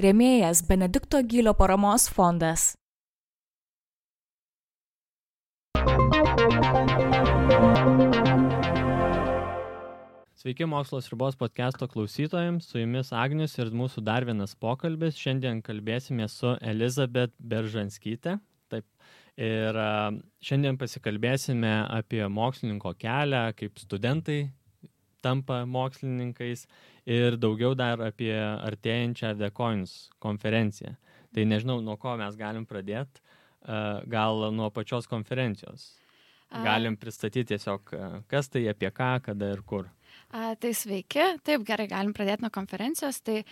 Rėmėjas Benedikto Gylio paramos fondas. Sveiki mokslos ribos podcast'o klausytojams, su jumis Agnius ir mūsų dar vienas pokalbis. Šiandien kalbėsime su Elizabet Beržanskytė. Taip. Ir šiandien pasikalbėsime apie mokslininko kelią, kaip studentai tampa mokslininkais ir daugiau dar apie artėjančią The Coins konferenciją. Tai nežinau, nuo ko mes galim pradėti, gal nuo pačios konferencijos. Galim pristatyti tiesiog, kas tai, apie ką, kada ir kur. A, tai sveiki, taip gerai, galim pradėti nuo konferencijos. Tai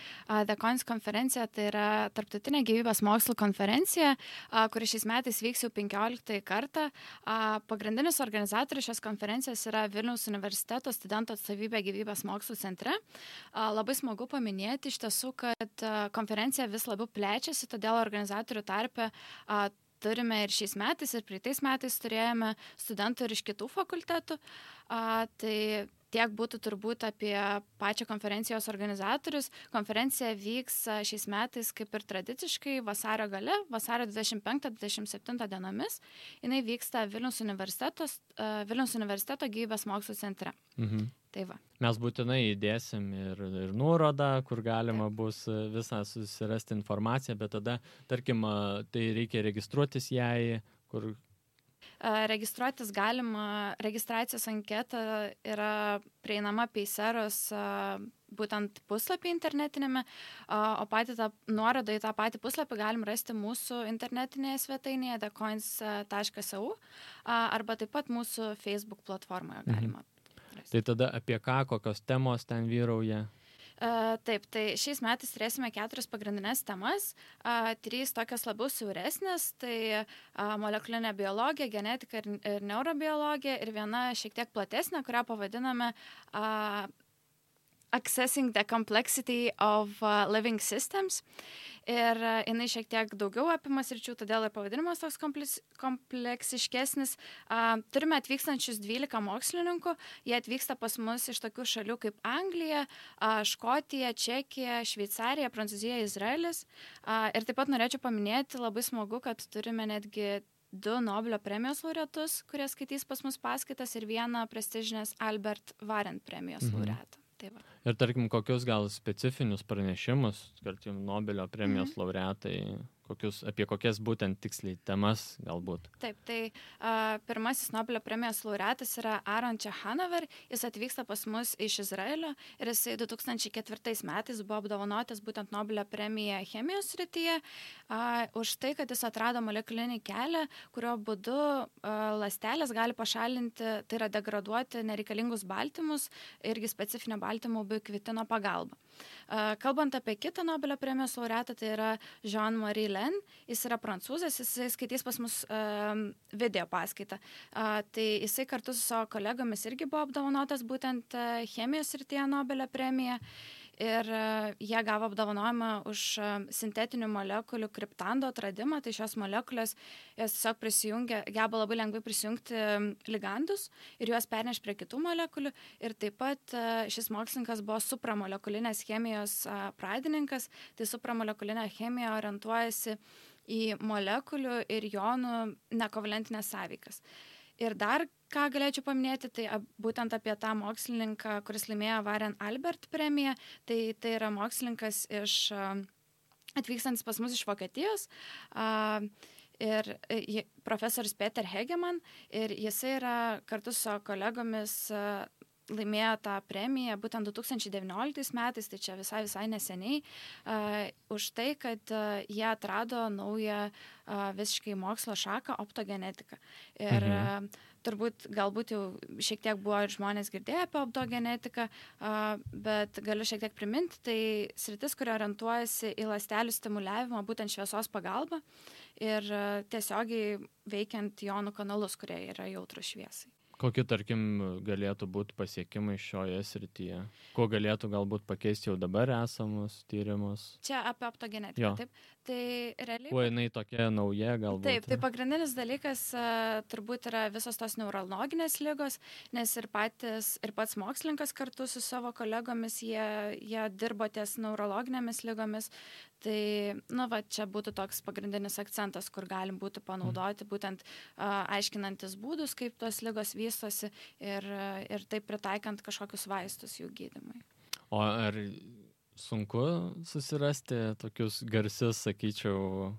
DECONS konferencija tai yra Tarptautinė gyvybės mokslo konferencija, a, kuri šiais metais vyks jau 15 kartą. A, pagrindinis organizatorius šios konferencijos yra Vilniaus universiteto studentų atstovybė gyvybės mokslo centre. A, labai smagu paminėti iš tiesų, kad a, konferencija vis labiau plečiasi, todėl organizatorių tarpe a, turime ir šiais metais, ir praeitais metais turėjome studentų ir iš kitų fakultetų. A, tai tiek būtų turbūt apie pačią konferencijos organizatorius. Konferencija vyks šiais metais kaip ir tradiciškai vasario gale, vasario 25-27 dienomis. Jis vyksta Vilnius, Vilnius universiteto gyvybės mokslo centre. Mhm. Tai va. Mes būtinai įdėsim ir, ir nuorodą, kur galima Taip. bus visą susirasti informaciją, bet tada, tarkim, tai reikia registruotis jai, kur Registruotis galima, registracijos anketa yra prieinama Peiseros būtent puslapį internetinėme, o patį tą nuorodą į tą patį puslapį galim rasti mūsų internetinėje svetainėje thecoins.eu arba taip pat mūsų Facebook platformoje mhm. galima. Mhm. Tai tada apie ką, kokios temos ten vyrauja? Taip, tai šiais metais turėsime keturias pagrindinės temas, trys tokios labiau siauresnės, tai molekulinė biologija, genetika ir neurobiologija ir viena šiek tiek platesnė, kurią pavadiname Accessing the Complexity of uh, Living Systems. Ir uh, jinai šiek tiek daugiau apima sričių, todėl ir pavadinimas toks kompleksiškesnis. Uh, turime atvykstančius 12 mokslininkų. Jie atvyksta pas mus iš tokių šalių kaip Anglija, uh, Škotija, Čekija, Šveicarija, Prancūzija, Izraelis. Uh, ir taip pat norėčiau paminėti, labai smagu, kad turime netgi du Nobelio premijos laureatus, kurie skaitys pas mus paskaitas ir vieną prestižinės Albert Warren premijos mhm. laureatą. Tai va. Ir tarkim, kokius gal specifinius pranešimus, tarkim, Nobelio premijos -hmm. laureatai kokius, apie kokias būtent tiksliai temas galbūt. Taip, tai uh, pirmasis Nobelio premijos laureatas yra Aaron Čehanover, jis atvyksta pas mus iš Izraelio ir jis 2004 metais buvo apdovanotas būtent Nobelio premiją chemijos srityje uh, už tai, kad jis atrado molekulinį kelią, kurio būdu uh, lastelės gali pašalinti, tai yra degraduoti nereikalingus baltymus irgi specifinio baltymų biokvitino pagalba. Kalbant apie kitą Nobelio premijos laureatą, tai yra Jean-Marie Len, jis yra prancūzas, jis skaitys pas mus video paskaitą. Tai jisai kartu su savo kolegomis irgi buvo apdovanotas būtent chemijos srityje Nobelio premiją. Ir uh, jie gavo apdovanojimą už uh, sintetinių molekulių kriptando atradimą. Tai šios molekulės, jos tiesiog prisijungia, geba labai lengvai prisijungti ligandus ir juos perneš prie kitų molekulių. Ir taip pat uh, šis mokslininkas buvo supramolekulinės chemijos pradininkas. Tai supramolekulinė chemija orientuojasi į molekulių ir jonų nekovalentinės sąveikas. Ir dar ką galėčiau paminėti, tai būtent apie tą mokslininką, kuris laimėjo Varen Albert premiją. Tai, tai yra mokslininkas iš atvykstantis pas mus iš Vokietijos. Ir profesorius Peter Hegeman, ir jisai yra kartu su kolegomis laimėjo tą premiją būtent 2019 metais, tai čia visai visai neseniai, uh, už tai, kad uh, jie atrado naują uh, visiškai mokslo šaką - optogenetiką. Ir mhm. uh, turbūt galbūt jau šiek tiek buvo ir žmonės girdėję apie optogenetiką, uh, bet galiu šiek tiek priminti, tai sritis, kuri orientuojasi į ląstelių stimuliavimą būtent šviesos pagalba ir uh, tiesiogiai veikiant jonų kanalus, kurie yra jautrus šviesai. Kokie, tarkim, galėtų būti pasiekimai šioje srityje? Ko galėtų galbūt pakeisti jau dabar esamus tyrimus? Čia apie optogenetiką, taip. Tai realiai. Kuo jinai tokia nauja galbūt? Taip, tai pagrindinis dalykas uh, turbūt yra visos tos neurologinės lygos, nes ir, patys, ir pats mokslininkas kartu su savo kolegomis, jie, jie dirbo ties neurologinėmis lygomis. Tai, nu, va, čia būtų toks pagrindinis akcentas, kur galim būtų panaudoti, būtent aiškinantis būdus, kaip tos lygos vystosi ir, ir taip pritaikant kažkokius vaistus jų gydimui. O ar sunku susirasti tokius garsius, sakyčiau,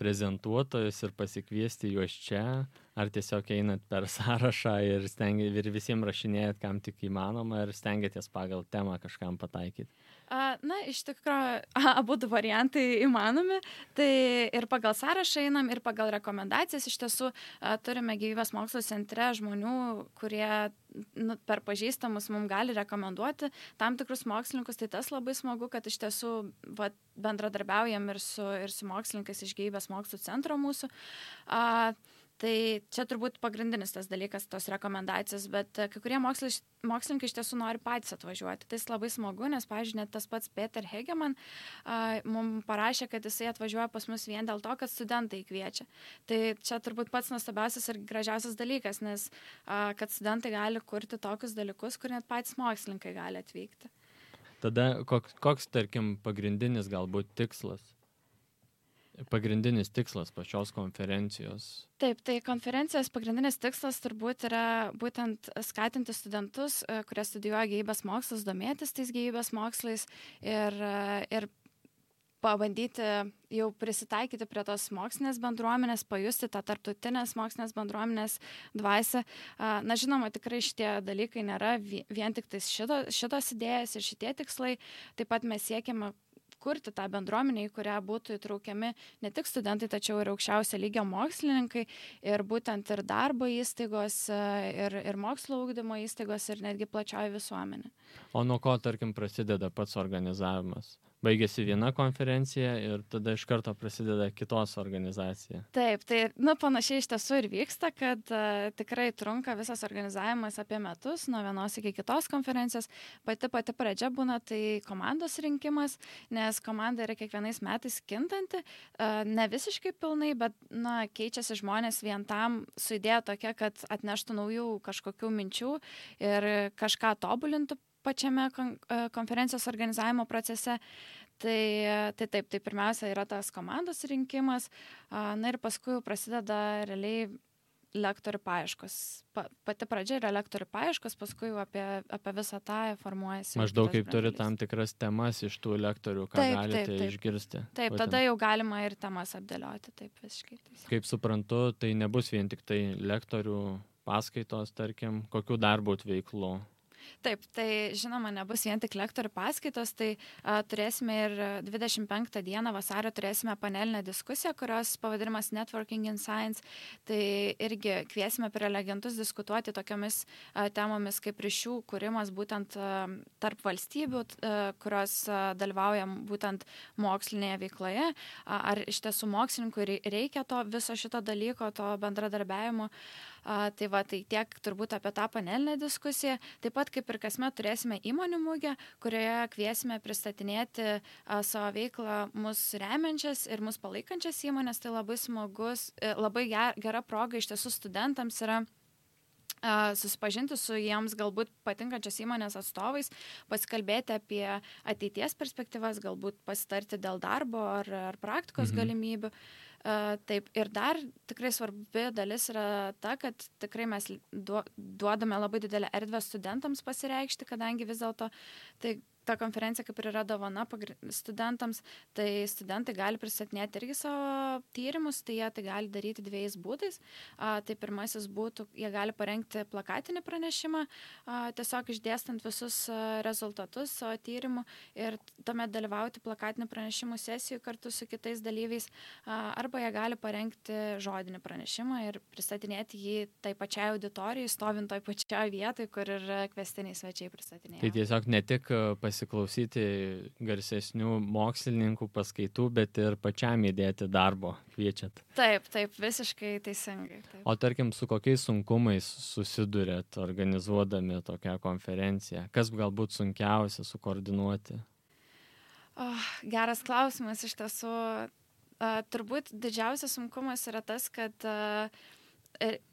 prezentuotojus ir pasikviesti juos čia, ar tiesiog einat per sąrašą ir, stengi, ir visiems rašinėjat, kam tik įmanoma, ir stengiatės pagal temą kažkam pataikyti? Na, iš tikrųjų, abu du variantai įmanomi. Tai ir pagal sąrašą einam, ir pagal rekomendacijas. Iš tiesų, turime gyvybės mokslo centre žmonių, kurie nu, per pažįstamus mums gali rekomenduoti tam tikrus mokslininkus. Tai tas labai smagu, kad iš tiesų va, bendradarbiaujam ir su, ir su mokslininkais iš gyvybės mokslo centro mūsų. A, Tai čia turbūt pagrindinis tas dalykas, tos rekomendacijos, bet e, kai kurie moksliš, mokslininkai iš tiesų nori patys atvažiuoti. Tai labai smagu, nes, pažiūrėjau, net tas pats Peter Hegeman uh, mums parašė, kad jisai atvažiuoja pas mus vien dėl to, kad studentai kviečia. Tai čia turbūt pats nuostabiausias ir gražiausias dalykas, nes uh, kad studentai gali kurti tokius dalykus, kur net patys mokslininkai gali atvykti. Tada koks, koks tarkim, pagrindinis galbūt tikslas pagrindinis tikslas pačios konferencijos? Taip, tai konferencijos pagrindinis tikslas turbūt yra būtent skatinti studentus, e, kurie studijuoja gyvybės mokslus, domėtis tais gyvybės mokslais ir, e, ir pabandyti jau prisitaikyti prie tos mokslinės bendruomenės, pajusti tą tarptautinės mokslinės bendruomenės dvasę. Na, žinoma, tikrai šitie dalykai nėra vien tik šito, šitos idėjas ir šitie tikslai. Taip pat mes siekiame kurti tą bendruomenę, į kurią būtų įtraukiami ne tik studentai, tačiau ir aukščiausio lygio mokslininkai ir būtent ir darbo įstaigos, ir, ir mokslo ūkdymo įstaigos, ir netgi plačioji visuomenė. O nuo ko, tarkim, prasideda pats organizavimas? Baigėsi viena konferencija ir tada iš karto prasideda kitos organizacija. Taip, tai nu, panašiai iš tiesų ir vyksta, kad uh, tikrai trunka visas organizavimas apie metus, nuo vienos iki kitos konferencijos. Pati pati pradžia būna tai komandos rinkimas, nes komanda yra kiekvienais metais kintanti, uh, ne visiškai pilnai, bet na, keičiasi žmonės vien tam su idėja tokia, kad atneštų naujų kažkokių minčių ir kažką tobulintų pačiame kon konferencijos organizavimo procese. Tai, tai taip, tai pirmiausia yra tas komandos rinkimas, na ir paskui prasideda realiai lektorių paieškos. Pa, pati pradžia yra lektorių paieškos, paskui apie, apie visą tą formuojasi. Maždaug kaip turi tam tikras temas iš tų lektorių, ką taip, galite taip, taip. išgirsti. Taip, būtent. tada jau galima ir temas apdėlioti, taip visiškai. Teisai. Kaip suprantu, tai nebus vien tik tai lektorių paskaitos, tarkim, kokių darbų veiklų Taip, tai žinoma, nebus vien tik lektorių paskaitos, tai a, turėsime ir 25 dieną vasario turėsime panelinę diskusiją, kurios pavadinimas Networking in Science. Tai irgi kviesime prelegentus diskutuoti tokiamis a, temomis kaip ryšių kūrimas būtent a, tarp valstybių, a, kurios a, dalyvauja būtent mokslinėje veikloje. A, ar iš tiesų mokslininkui reikia to viso šito dalyko, to bendradarbiavimo. A, tai va, tai tiek turbūt apie tą panelinę diskusiją. Taip pat kaip ir kasmet turėsime įmonių mūgę, kurioje kviesime pristatinėti a, savo veiklą mūsų remiančias ir mūsų palaikančias įmonės. Tai labai smagus, e, labai gera proga iš tiesų studentams yra susipažinti su jiems galbūt patinkančios įmonės atstovais, pasikalbėti apie ateities perspektyvas, galbūt pasitarti dėl darbo ar, ar praktikos mhm. galimybių. Uh, Taip, ir dar tikrai svarbi dalis yra ta, kad tikrai mes duodame labai didelę erdvę studentams pasireikšti, kadangi vis dėlto tai ta konferencija kaip ir yra dovana studentams, tai studentai gali pristatinėti irgi savo tyrimus, tai jie tai gali daryti dviejais būdais. A, tai pirmasis būtų, jie gali parengti plakatinį pranešimą, a, tiesiog išdėstant visus rezultatus savo tyrimų ir tuomet dalyvauti plakatinių pranešimų sesijų kartu su kitais dalyviais, a, arba jie gali parengti žodinį pranešimą ir pristatinėti jį tai pačiai auditorijai, stovint toj pačioj vietoj, kur ir kvestiniai svečiai pristatinėja. Tai tiesiog ne tik pas pasiklausyti garsesnių mokslininkų paskaitų, bet ir pačiam įdėti darbo kviečiat. Taip, taip, visiškai teisingai. Taip. O tarkim, su kokiais sunkumais susidurėt organizuodami tokią konferenciją? Kas galbūt sunkiausia sukoordinuoti? Oh, geras klausimas iš tiesų. Uh, turbūt didžiausias sunkumas yra tas, kad uh,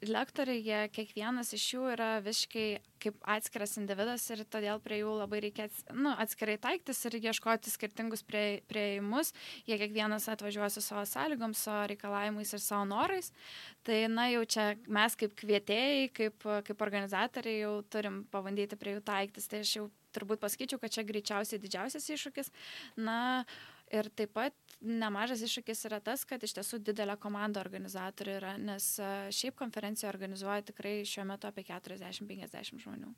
lektoriai, jie, kiekvienas iš jų yra visiškai kaip atskiras individas ir todėl prie jų labai reikia nu, atskirai taiktis ir ieškoti skirtingus prie, prieimus. Jie kiekvienas atvažiuoja su savo sąlygom, savo reikalavimais ir savo norais. Tai, na, jau čia mes kaip kvietėjai, kaip, kaip organizatoriai jau turim pabandyti prie jų taiktis. Tai aš jau turbūt pasakyčiau, kad čia greičiausiai didžiausias iššūkis. Na, Ir taip pat nemažas iššūkis yra tas, kad iš tiesų didelė komanda organizatorių yra, nes šiaip konferenciją organizuoja tikrai šiuo metu apie 40-50 žmonių.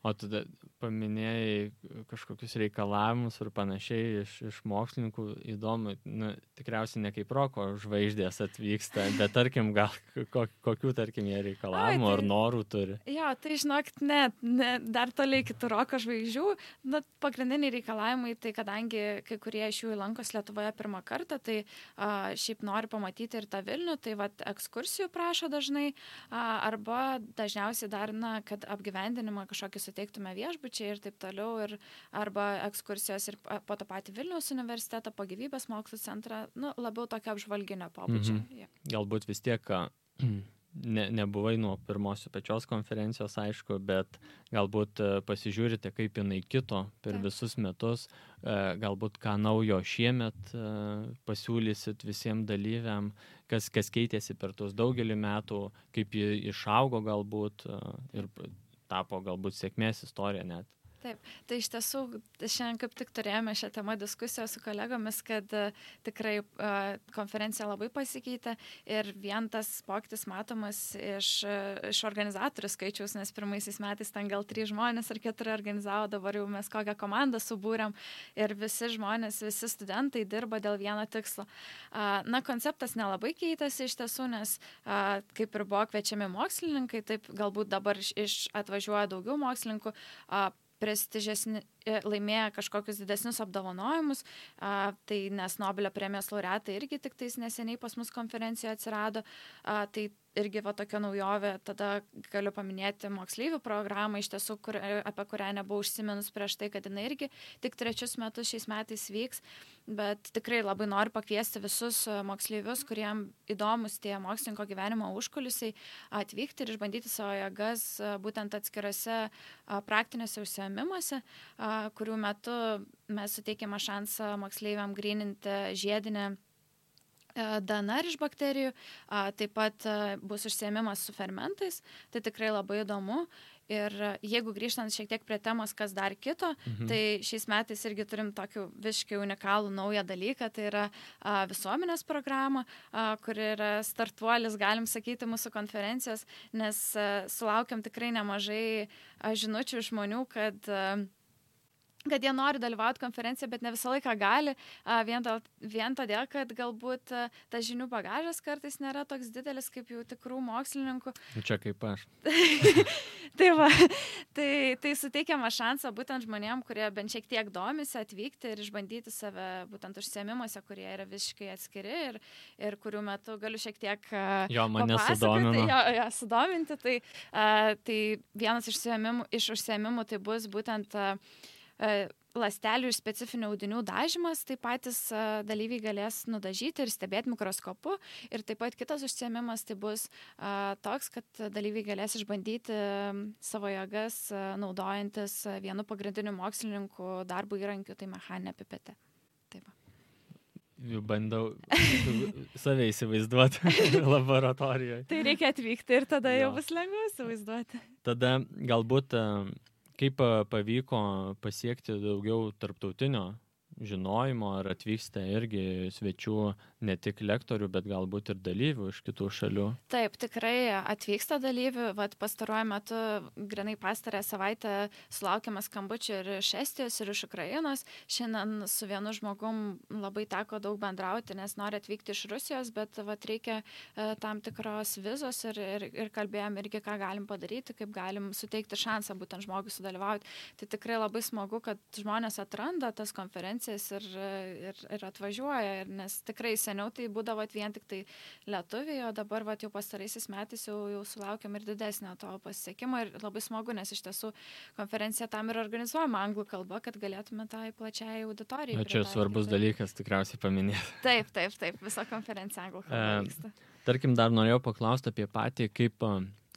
O tada paminėjai kažkokius reikalavimus ir panašiai iš, iš mokslininkų, įdomu, nu, tikriausiai ne kaip roko žvaigždės atvyksta, bet tarkim, gal kokių, tarkim, jie reikalavimų Ai, tai, ar norų turi. Jo, tai žinokit, ne, ne, dar toliai kitų roko žvaigždžių, bet pagrindiniai reikalavimai, tai kadangi kai kurie iš jų lankos Lietuvoje pirmą kartą, tai a, šiaip nori pamatyti ir tą Vilnių, tai vad ekskursijų prašo dažnai, a, arba dažniausiai dar, na, kad apgyvendinimą kažkokį suteiktume viešbučiai ir taip toliau, ir, arba ekskursijos ir po to patį Vilniaus universitetą, po gyvybės mokslų centrą, nu, labiau tokio apžvalginio pobūdžio. Mhm. Ja. Galbūt vis tiek ne, nebuvai nuo pirmosios pačios konferencijos, aišku, bet galbūt e, pasižiūrite, kaip jinai kito per Taip. visus metus, e, galbūt ką naujo šiemet e, pasiūlysit visiems dalyviam, kas, kas keitėsi per tuos daugelį metų, kaip ji išaugo galbūt ir tapo galbūt sėkmės istorija net. Taip, tai iš tiesų šiandien kaip tik turėjome šią temą diskusiją su kolegomis, kad uh, tikrai uh, konferencija labai pasikeitė ir vien tas pokytis matomas iš, uh, iš organizatorių skaičiaus, nes pirmaisiais metais ten gal trys žmonės ar keturi organizavo, dabar jau mes kokią komandą subūrėm ir visi žmonės, visi studentai dirba dėl vieno tikslo. Na, konceptas nelabai keitėsi iš tiesų, nes kaip ir buvo kviečiami mokslininkai, taip galbūt dabar iš atvažiuoja daugiau mokslininkų. Pretože laimėję kažkokius didesnius apdovanojimus, tai nes Nobelio premijos laureatai irgi tik tais neseniai pas mus konferencijoje atsirado, tai irgi va tokia naujovė, tada galiu paminėti moksleivių programą, iš tiesų, kur, apie kurią nebuvau užsiminus prieš tai, kad jinai irgi tik trečius metus šiais metais vyks, bet tikrai labai noriu pakviesti visus moksleivius, kuriem įdomus tie mokslininko gyvenimo užkulisiai, atvykti ir išbandyti savo jėgas būtent atskirose praktinėse užsiemimuose, kurių metu mes suteikiame šansą moksleiviam grininti žiedinę E, DNR iš bakterijų, taip pat e, bus užsiemimas su fermentais, tai tikrai labai įdomu. Ir jeigu grįžtant šiek tiek prie temos, kas dar kito, mhm. tai šiais metais irgi turim tokį visiškai unikalų naują dalyką, tai yra a, visuomenės programa, a, kuri yra startuolis, galim sakyti, mūsų konferencijos, nes a, sulaukiam tikrai nemažai a, žinučių žmonių, kad a, kad jie nori dalyvauti konferencijoje, bet ne visą laiką gali, vien, to, vien todėl, kad galbūt tas žinių bagažas kartais nėra toks didelis kaip jų tikrų mokslininkų. Nu, čia kaip aš. tai, va, tai, tai suteikiama šansą būtent žmonėm, kurie bent šiek tiek domisi atvykti ir išbandyti save būtent užsiemimuose, kurie yra visiškai atskiri ir, ir kurių metu galiu šiek tiek... Jo, mane sudomino. Jo, jo, sudominti. Tai, tai vienas iš užsiemimų, iš užsiemimų tai bus būtent uh, E, lastelių ir specifinių audinių dažymas, tai patys e, dalyviai galės nudažyti ir stebėti mikroskopu. Ir taip pat kitas užsiemimas tai bus e, toks, kad dalyviai galės išbandyti savo jėgas naudojantis vienu pagrindiniu mokslininku darbo įrankiu, tai mechaninė pipetė. Taip. Bandau save įsivaizduoti laboratorijoje. Tai reikia atvykti ir tada jo. jau bus lengviau įsivaizduoti. Tada galbūt kaip pavyko pasiekti daugiau tarptautinio žinojimo, ar atvyksta irgi svečių ne tik lektorių, bet galbūt ir dalyvių iš kitų šalių. Taip, tikrai atvyksta dalyvių. Vat pastaruoju metu, grinai pastarąją savaitę, sulaukėme skambučių ir iš Estijos, ir iš Ukrainos. Šiandien su vienu žmogum labai teko daug bendrauti, nes nori atvykti iš Rusijos, bet vat, reikia e, tam tikros vizos ir, ir, ir kalbėjom irgi, ką galim padaryti, kaip galim suteikti šansą būtent žmogui sudalyvauti. Tai tikrai labai smagu, kad žmonės atranda tas konferencijas konferencijas ir, ir, ir atvažiuoja, ir, nes tikrai seniau tai būdavo vien tik tai lietuviai, o dabar vat, jau pastaraisiais metais jau, jau sulaukiam ir didesnio to pasiekimo ir labai smagu, nes iš tiesų konferencija tam ir organizuojama anglų kalba, kad galėtume tai plačiai auditorijai. Na, čia svarbus dalykas tikriausiai paminėti. Taip, taip, taip, visa konferencija anglų kalba vyksta. Tarkim, dar norėjau paklausti apie patį, kaip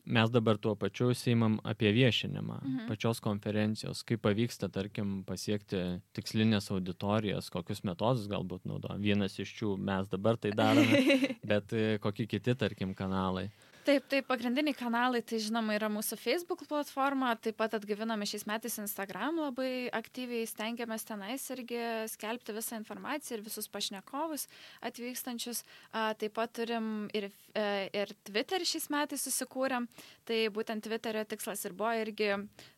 mes dabar tuo pačiu užsiimam apie viešinimą mhm. pačios konferencijos, kaip pavyksta, tarkim, pasiekti tikslinės auditorijas, kokius metodus galbūt naudojam. Vienas iš jų mes dabar tai darome, bet e, kokie kiti, tarkim, kanalai. Taip, taip, pagrindiniai kanalai, tai žinoma, yra mūsų Facebook platforma, taip pat atgaviname šiais metais Instagram labai aktyviai, stengiamės tenais irgi skelbti visą informaciją ir visus pašnekovus atvykstančius. Taip pat turim ir, e, ir Twitter šiais metais susikūrėm, tai būtent Twitterio tikslas ir buvo irgi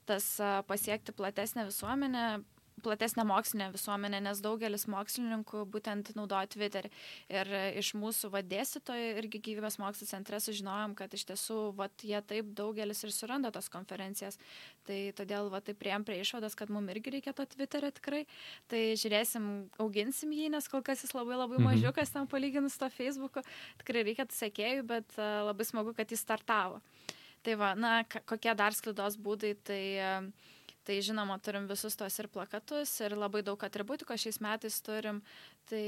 tas pasiekti platesnę visuomenę, platesnę mokslinę visuomenę, nes daugelis mokslininkų būtent naudoja Twitterį. Ir iš mūsų vadėsitojo irgi gyvybės mokslo centre sužinojom, kad iš tiesų vat, jie taip daugelis ir suranda tos konferencijas. Tai todėl vat, tai prieėm prie išvados, kad mums irgi reikia to Twitterio tikrai. Tai žiūrėsim, auginsim jį, nes kol kas jis labai labai mhm. mažiukas tam palyginus to Facebook'u. Tikrai reikia sekėjų, bet uh, labai smagu, kad jis startavo. Tai va, na, kokie dar sklaidos būdai, tai uh, Tai žinoma, turim visus tos ir plakatus, ir labai daug atributikos šiais metais turim. Tai,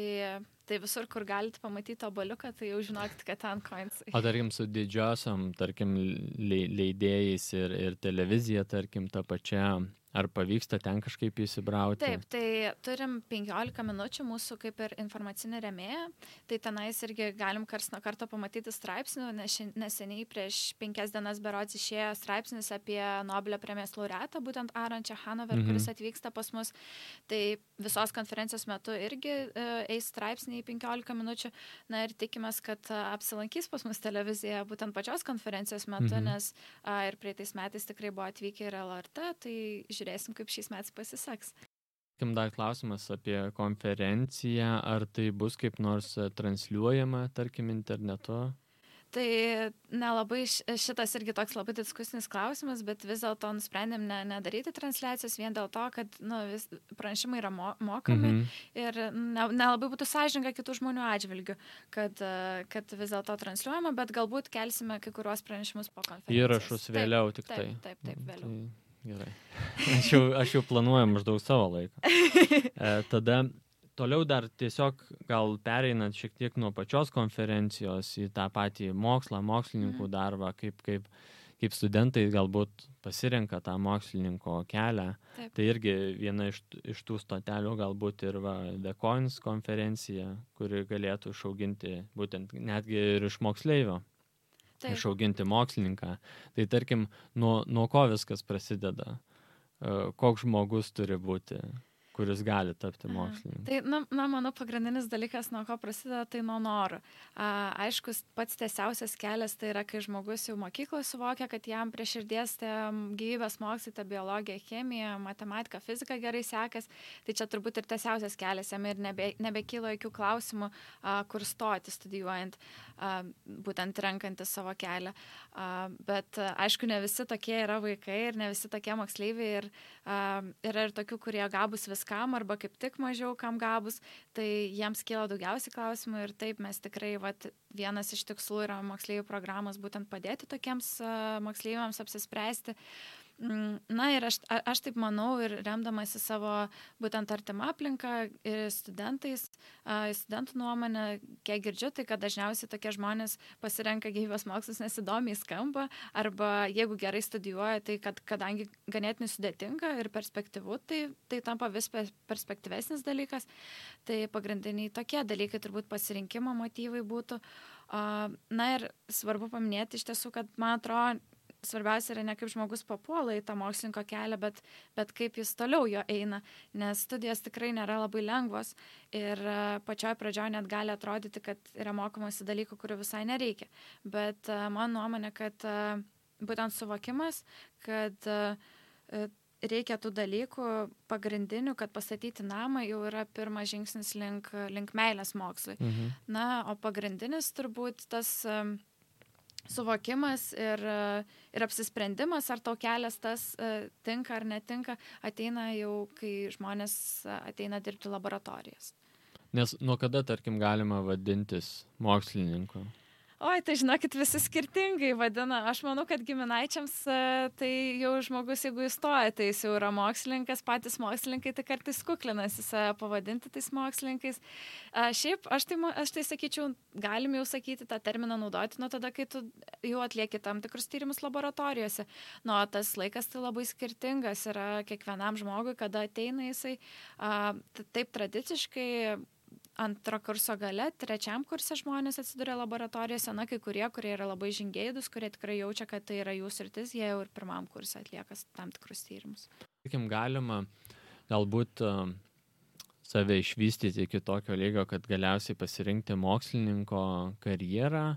tai visur, kur galite pamatyti obaliuką, tai jau žinokit, kad ten koinsai. O tarkim, su didžiosiam, tarkim, leidėjais ir, ir televizija, tarkim, ta pačia Ar pavyksta ten kažkaip įsibrauti? Taip, tai turim 15 minučių mūsų kaip ir informacinį remėją, tai tenais irgi galim kars nuo karto pamatyti straipsnių, nes neseniai prieš penkias dienas berods išėjo straipsnis apie Nobelio premijos laureatą, būtent Arančią Hanover, mhm. kuris atvyksta pas mus. Tai visos konferencijos metu irgi e, eis straipsniai 15 minučių. Na ir tikimės, kad e, apsilankys pas mus televizija būtent pačios konferencijos metu, mhm. nes a, ir praeitais metais tikrai buvo atvykę ir LRT, tai žiūrėjau žiūrėsim, kaip šiais metais pasiseks. Kim dar klausimas apie konferenciją, ar tai bus kaip nors e, transliuojama, tarkim, internetu? Tai nelabai šitas irgi toks labai diskusinis klausimas, bet vis dėlto nusprendėm ne, nedaryti transliacijos vien dėl to, kad nu, vis, pranešimai yra mo, mokami mm -hmm. ir nelabai ne būtų sąžininga kitų žmonių atžvilgių, kad, e, kad vis dėlto transliuojama, bet galbūt kelsime kai kuriuos pranešimus po konferencijos. Įrašus vėliau taip, tik tai. Taip, taip, taip vėliau. Tai... Gerai. Aš jau, aš jau planuoju maždaug savo laiką. E, tada toliau dar tiesiog gal pereinant šiek tiek nuo pačios konferencijos į tą patį mokslą, mokslininkų mhm. darbą, kaip, kaip, kaip studentai galbūt pasirenka tą mokslininko kelią. Taip. Tai irgi viena iš, iš tų stotelių galbūt ir va, The Coins konferencija, kuri galėtų išauginti būtent netgi ir iš moksleivio Taip. išauginti mokslininką. Tai tarkim, nuo, nuo ko viskas prasideda, e, koks žmogus turi būti kuris gali tapti mokslininku? Tai, na, na, mano pagrindinis dalykas, nuo ko prasideda, tai nuo norų. Aišku, pats tiesiausias kelias tai yra, kai žmogus jau mokykloje suvokia, kad jam prie širdies gyvybės mokslai, ta biologija, chemija, matematika, fizika gerai sekas, tai čia turbūt ir tiesiausias kelias, jam ir nebe, nebekylo jokių klausimų, a, kur stoti studijuojant, a, būtent renkantis savo kelią. A, bet aišku, ne visi tokie yra vaikai ir ne visi tokie moksleiviai ir a, yra ir tokių, kurie gabus viską viskam arba kaip tik mažiau kam gabus, tai jiems kyla daugiausiai klausimų ir taip mes tikrai, vat, vienas iš tikslų yra moksleivių programos būtent padėti tokiems moksleiviams apsispręsti. Mm, na ir aš, aš taip manau ir remdamasi savo būtent artimą aplinką ir studentais, studentų nuomonę, kiek girdžiu, tai kad dažniausiai tokie žmonės pasirenka gyvybės mokslus nesidomiai skamba arba jeigu gerai studijuoja, tai kad kadangi ganėtinai sudėtinga ir perspektyvu, tai, tai tampa vis perspektyvesnis dalykas. Tai pagrindiniai tokie dalykai turbūt pasirinkimo motyvai būtų. Na ir svarbu paminėti iš tiesų, kad man atrodo, svarbiausia yra ne kaip žmogus papuola į tą mokslininko kelią, bet, bet kaip jis toliau jo eina, nes studijos tikrai nėra labai lengvos ir e, pačioj pradžioje net gali atrodyti, kad yra mokomasi dalykų, kurių visai nereikia. Bet e, mano nuomonė, kad e, būtent suvokimas, kad reikia tų dalykų pagrindinių, kad pastatyti namą jau yra pirmas žingsnis link, link meilės mokslui. Mhm. Na, o pagrindinis turbūt tas suvokimas ir, ir apsisprendimas, ar tau kelias tas e, tinka ar netinka, ateina jau, kai žmonės ateina dirbti laboratorijas. Nes nuo kada, tarkim, galima vadintis mokslininku? Oi, tai žinokit, visi skirtingai vadina. Aš manau, kad giminaičiams e, tai jau žmogus, jeigu įstoja, tai jis jau yra mokslininkas, patys mokslininkai tai kartais kuklinasi save pavadinti tais mokslininkais. A, šiaip, aš tai, aš tai sakyčiau, galim jau sakyti tą terminą naudoti nuo tada, kai tu jau atlieki tam tikrus tyrimus laboratorijose. Nu, tas laikas tai labai skirtingas yra kiekvienam žmogui, kada ateina jisai. A, taip tradiciškai antro kurso gale, trečiam kurse žmonės atsiduria laboratorijose, na, kai kurie, kurie yra labai žingėdus, kurie tikrai jaučia, kad tai yra jų sritis, jie jau ir pirmam kurse atlieka tam tikrus tyrimus. Sakykim, galima galbūt uh, save išvystyti iki tokio lygio, kad galiausiai pasirinkti mokslininko karjerą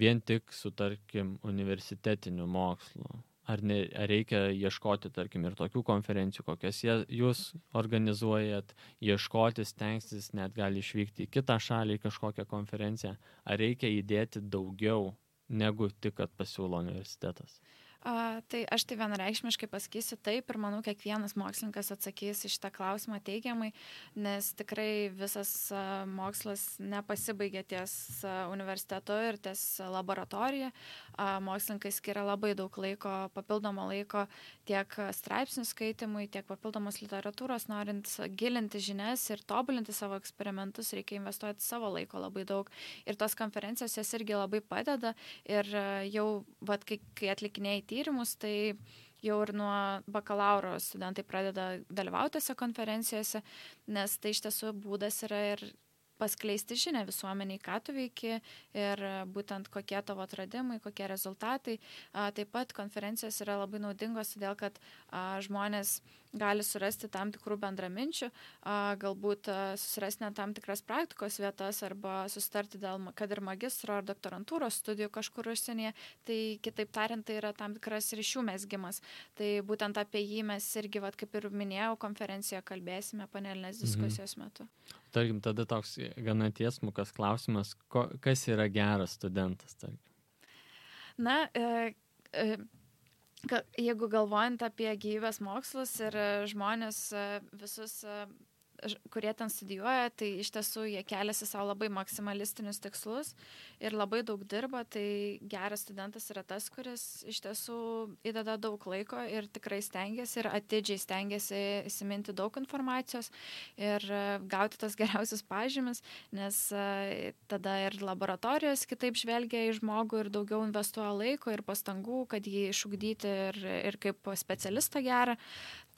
vien tik su, tarkim, universitetiniu mokslu ar, ne, ar reikia ieškoti, tarkim, ir tokių konferencijų, kokias jie, jūs organizuojat, ieškoti, stengtis, net gali išvykti į kitą šalį, į kažkokią konferenciją, ar reikia įdėti daugiau negu tik, kad pasiūlo universitetas? A, tai aš tai vienareikšmiškai pasakysiu taip ir manau, kiekvienas mokslininkas atsakys iš tą klausimą teigiamai, nes tikrai visas a, mokslas nepasibaigia ties a, universitetu ir ties laboratorija. A, mokslininkai skiria labai daug laiko, papildomo laiko tiek straipsnių skaitimui, tiek papildomos literatūros, norint gilinti žinias ir tobulinti savo eksperimentus, reikia investuoti savo laiko labai daug. Ir tos konferencijos jas irgi labai padeda ir jau, vat, kai, kai atlikinėjai tyrimus, tai jau ir nuo bakalauro studentai pradeda dalyvauti tose konferencijose, nes tai iš tiesų būdas yra ir paskleisti žinę visuomeniai, ką tu veiki ir būtent kokie tavo atradimai, kokie rezultatai. Taip pat konferencijos yra labai naudingos, todėl kad žmonės gali surasti tam tikrų bendraminčių, galbūt susirasti net tam tikras praktikos vietas arba sustarti dėl, kad ir magistro ar doktorantūros studijų kažkur užsienyje. Tai kitaip tariant, tai yra tam tikras ryšių mesgymas. Tai būtent apie jį mes irgi, vat, kaip ir minėjau, konferencijoje kalbėsime panelinės mhm. diskusijos mhm. metu. Tarkim, tada toks gana tiesmukas klausimas, ko, kas yra geras studentas, tarkim. Na, e, e, Jeigu galvojant apie gyvybės mokslus ir e, žmonės e, visus e, kurie ten studijuoja, tai iš tiesų jie keliasi savo labai maksimalistinius tikslus ir labai daug dirba, tai geras studentas yra tas, kuris iš tiesų įdeda daug laiko ir tikrai stengiasi ir atidžiai stengiasi įsiminti daug informacijos ir e, gauti tas geriausius pažymis, nes e, tada ir laboratorijos kitaip žvelgia į žmogų ir daugiau investuoja laiko ir pastangų, kad jį išugdyti ir, ir kaip specialistą gerą.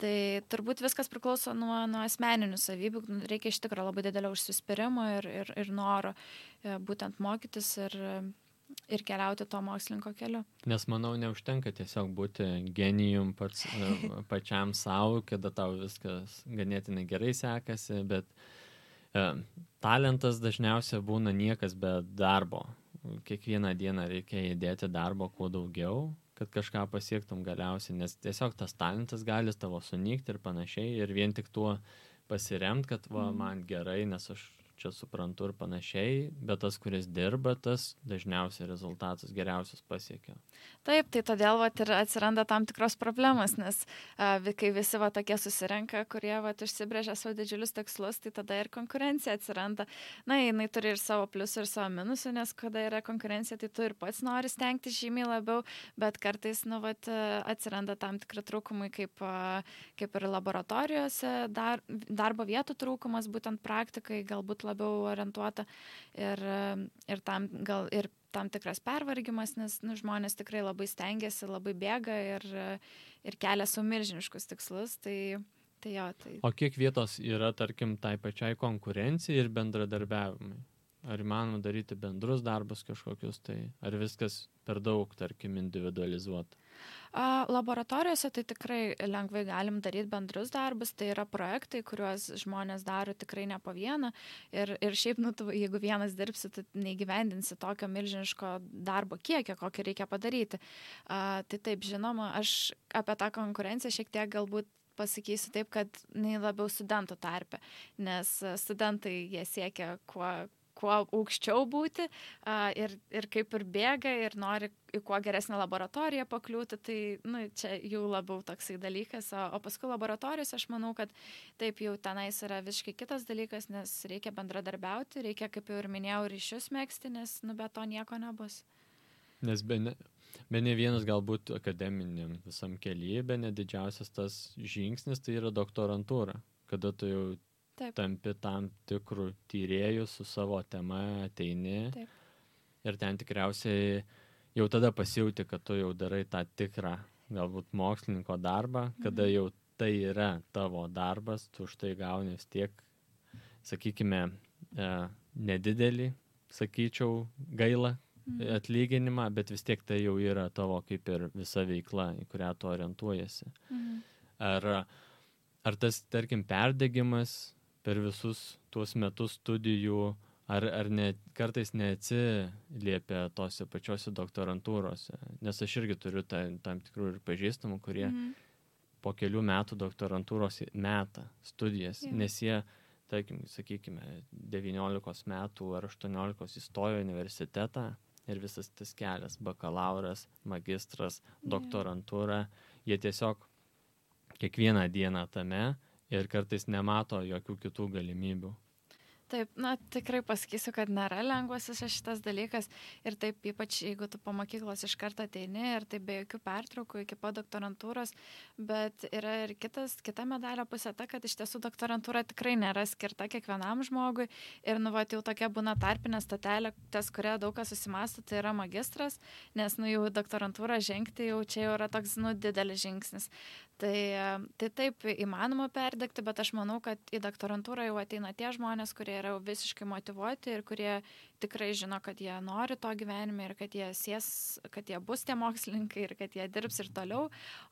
Tai turbūt viskas priklauso nuo, nuo asmeninių savybių, reikia iš tikrųjų labai didelio užsispyrimo ir, ir, ir noro e, būtent mokytis ir, ir keliauti to mokslininko keliu. Nes manau, neužtenka tiesiog būti genijum pats, e, pačiam savo, kada tau viskas ganėtinai gerai sekasi, bet e, talentas dažniausiai būna niekas be darbo. Kiekvieną dieną reikia įdėti darbo kuo daugiau, kad kažką pasiektum galiausiai, nes tiesiog tas talentas gali tavo sunykti ir panašiai ir vien tik tuo pasiremt, kad va, mhm. man gerai, nes aš čia suprantu ir panašiai, bet tas, kuris dirba, tas dažniausiai rezultatus geriausius pasiekia. Taip, tai todėl vat, ir atsiranda tam tikros problemos, nes a, kai visi va, tokie susirenka, kurie va, užsibrėžia savo didžiulius tikslus, tai tada ir konkurencija atsiranda. Na, jinai turi ir savo pliusų, ir savo minusų, nes kada yra konkurencija, tai tu ir pats nori stengti žymiai labiau, bet kartais nu, vat, atsiranda tam tikri trūkumai, kaip, kaip ir laboratorijose, dar, darbo vietų trūkumas, būtent praktikai, galbūt labiau orientuota ir, ir tam gal ir tam tikras pervargimas, nes nu, žmonės tikrai labai stengiasi, labai bėga ir, ir kelia su milžiniškus tikslus. Tai, tai jo, tai... O kiek vietos yra, tarkim, tai pačiai konkurencijai ir bendradarbiavimui? Ar įmanoma daryti bendrus darbus kažkokius, tai ar viskas per daug, tarkim, individualizuota? Laboratorijose tai tikrai lengvai galim daryti bendrus darbus, tai yra projektai, kuriuos žmonės daro tikrai ne po vieną. Ir, ir šiaip, nu, tu, jeigu vienas dirbsi, tai neįgyvendinsi tokio milžiniško darbo kiekio, kokį reikia padaryti. A, tai taip, žinoma, aš apie tą konkurenciją šiek tiek galbūt pasakysiu taip, kad nei labiau studentų tarpe, nes studentai jie siekia kuo kuo aukščiau būti a, ir, ir kaip ir bėga ir nori į kuo geresnę laboratoriją pakliūti, tai nu, čia jau labiau toksai dalykas, o, o paskui laboratorijos aš manau, kad taip jau tenais yra visiškai kitas dalykas, nes reikia bendradarbiauti, reikia, kaip jau ir minėjau, ryšius mėgsti, nes nu, be to nieko nebus. Nes be ne, be ne vienas galbūt akademiniam visam kelyje, be ne didžiausias tas žingsnis tai yra doktorantūra, kada tu jau Taip. tampi tam tikrų tyriejų su savo tema, ateini. Taip. Ir ten tikriausiai jau tada pasijauti, kad tu jau darai tą tikrą, galbūt mokslininko darbą, kada mhm. jau tai yra tavo darbas, tu už tai gauni vis tiek, sakykime, e, nedidelį, sakyčiau, gailą mhm. atlyginimą, bet vis tiek tai jau yra tavo kaip ir visa veikla, į kurią tu orientuojasi. Mhm. Ar, ar tas, tarkim, perdegimas per visus tuos metus studijų, ar, ar ne, kartais neatsiliepia tose pačiose doktorantūrose. Nes aš irgi turiu ta, tam tikrų ir pažįstamų, kurie mm. po kelių metų doktorantūros metą studijas, yeah. nes jie, tarkim, sakykime, 19 metų ar 18 įstojo į universitetą ir visas tas kelias - bakalauras, magistras, doktorantūra, yeah. jie tiesiog kiekvieną dieną tame ir kartais nemato jokių kitų galimybių. Taip, na tikrai pasakysiu, kad nėra lengvas visas šitas dalykas ir taip ypač jeigu tu po mokyklos iš karto ateini ir tai be jokių pertraukų iki po doktorantūros, bet yra ir kitas, kita medalio pusė ta, kad iš tiesų doktorantūra tikrai nėra skirta kiekvienam žmogui ir nu, va, jau tokia būna tarpinė statelė, ties kuria daug kas susimąsto, tai yra magistras, nes nu jau doktorantūrą žengti jau čia jau yra toks nu didelis žingsnis. Tai, tai taip įmanoma perdegti, bet aš manau, kad į doktorantūrą jau ateina tie žmonės, kurie yra visiškai motivuoti ir kurie tikrai žino, kad jie nori to gyvenime ir kad jie sės, kad jie bus tie mokslininkai ir kad jie dirbs ir toliau,